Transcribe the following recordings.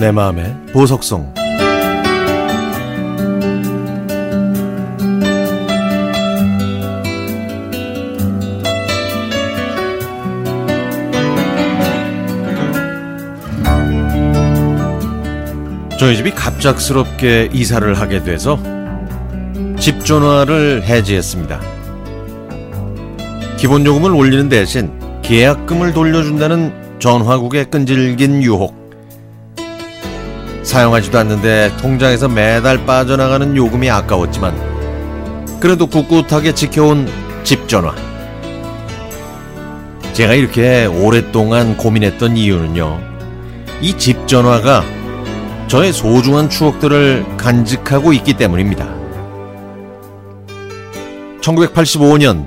내 마음의 보석성 저희 집이 갑작스럽게 이사를 하게 돼서 집 전화를 해지했습니다. 기본 요금을 올리는 대신 계약금을 돌려준다는 전화국의 끈질긴 유혹. 사용하지도 않는데 통장에서 매달 빠져나가는 요금이 아까웠지만 그래도 꿋꿋하게 지켜온 집 전화. 제가 이렇게 오랫동안 고민했던 이유는요. 이 집 전화가 저의 소중한 추억들을 간직하고 있기 때문입니다. 1985년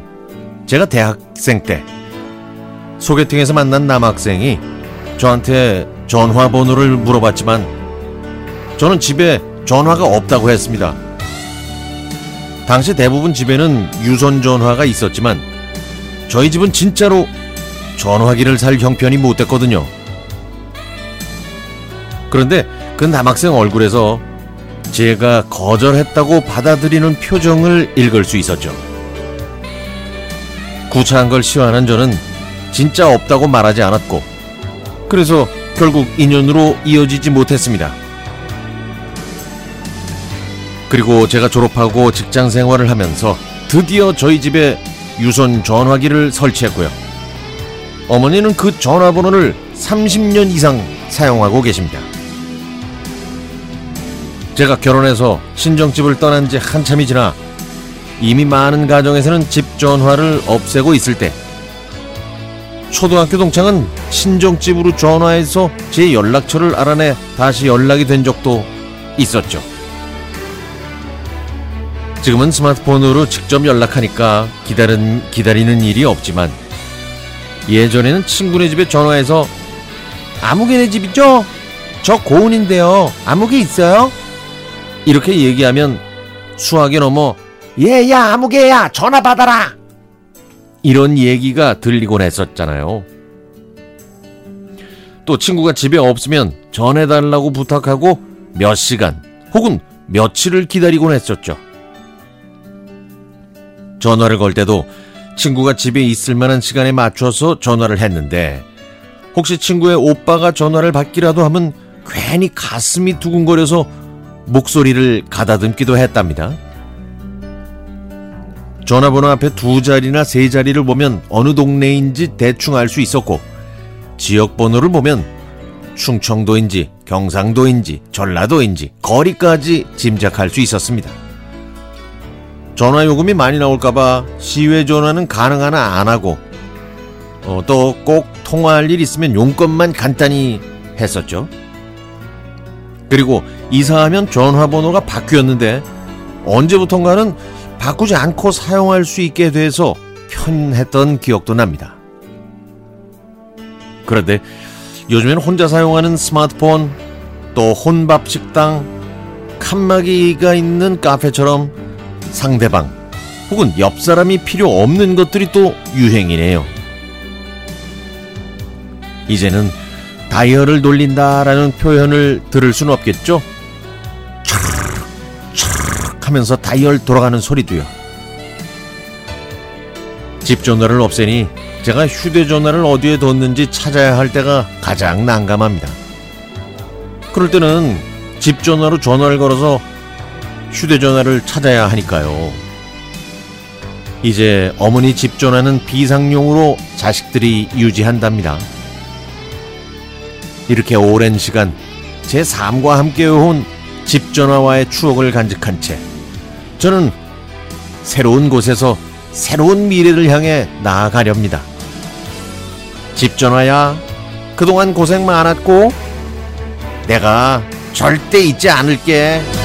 제가 대학생 때 소개팅에서 만난 남학생이 저한테 전화번호를 물어봤지만 저는 집에 전화가 없다고 했습니다. 당시 대부분 집에는 유선 전화가 있었지만 저희 집은 진짜로 전화기를 살 형편이 못 됐거든요. 그런데 그 남학생 얼굴에서 제가 거절했다고 받아들이는 표정을 읽을 수 있었죠. 구차한 걸 싫어하는 저는 진짜 없다고 말하지 않았고, 그래서 결국 인연으로 이어지지 못했습니다. 그리고 제가 졸업하고 직장 생활을 하면서 드디어 저희 집에 유선 전화기를 설치했고요. 어머니는 그 전화번호를 30년 이상 사용하고 계십니다. 제가 결혼해서 신정집을 떠난 지 한참이 지나 이미 많은 가정에서는 집 전화를 없애고 있을 때 초등학교 동창은 친정집으로 전화해서 제 연락처를 알아내 다시 연락이 된 적도 있었죠. 지금은 스마트폰으로 직접 연락하니까 기다린, 기다리는 일이 없지만 예전에는 친구네 집에 전화해서 아무개네 집이죠? 저 고은인데요. 아무개 있어요? 이렇게 얘기하면 수학에 넘어 얘야 아무개야 전화 받아라 이런 얘기가 들리곤 했었잖아요. 또 친구가 집에 없으면 전해달라고 부탁하고 몇 시간 혹은 며칠을 기다리곤 했었죠. 전화를 걸 때도 친구가 집에 있을 만한 시간에 맞춰서 전화를 했는데 혹시 친구의 오빠가 전화를 받기라도 하면 괜히 가슴이 두근거려서 목소리를 가다듬기도 했답니다. 전화번호 앞에 두 자리나 세 자리를 보면 어느 동네인지 대충 알 수 있었고 지역번호를 보면 충청도인지 경상도인지 전라도인지 거리까지 짐작할 수 있었습니다. 전화 요금이 많이 나올까봐 시외 전화는 가능하나 안 하고 어, 또 꼭 통화할 일 있으면 용건만 간단히 했었죠. 그리고 이사하면 전화번호가 바뀌었는데 언제부턴가는 바꾸지 않고 사용할 수 있게 돼서 편했던 기억도 납니다. 그런데 요즘엔 혼자 사용하는 스마트폰, 또 혼밥 식당, 칸막이가 있는 카페처럼 상대방 혹은 옆 사람이 필요 없는 것들이 또 유행이네요. 이제는 다이얼을 돌린다라는 표현을 들을 수는 없겠죠? 촤르 촤르 하면서 다이얼 돌아가는 소리도요. 집 전화를 없애니 제가 휴대전화를 어디에 뒀는지 찾아야 할 때가 가장 난감합니다. 그럴 때는 집 전화로 전화를 걸어서 휴대전화를 찾아야 하니까요. 이제 어머니 집 전화는 비상용으로 자식들이 유지한답니다. 이렇게 오랜 시간 제 삶과 함께 해온 집 전화와의 추억을 간직한 채 저는 새로운 곳에서 새로운 미래를 향해 나아가렵니다. 집 전화야, 그동안 고생 많았고 내가 절대 잊지 않을게.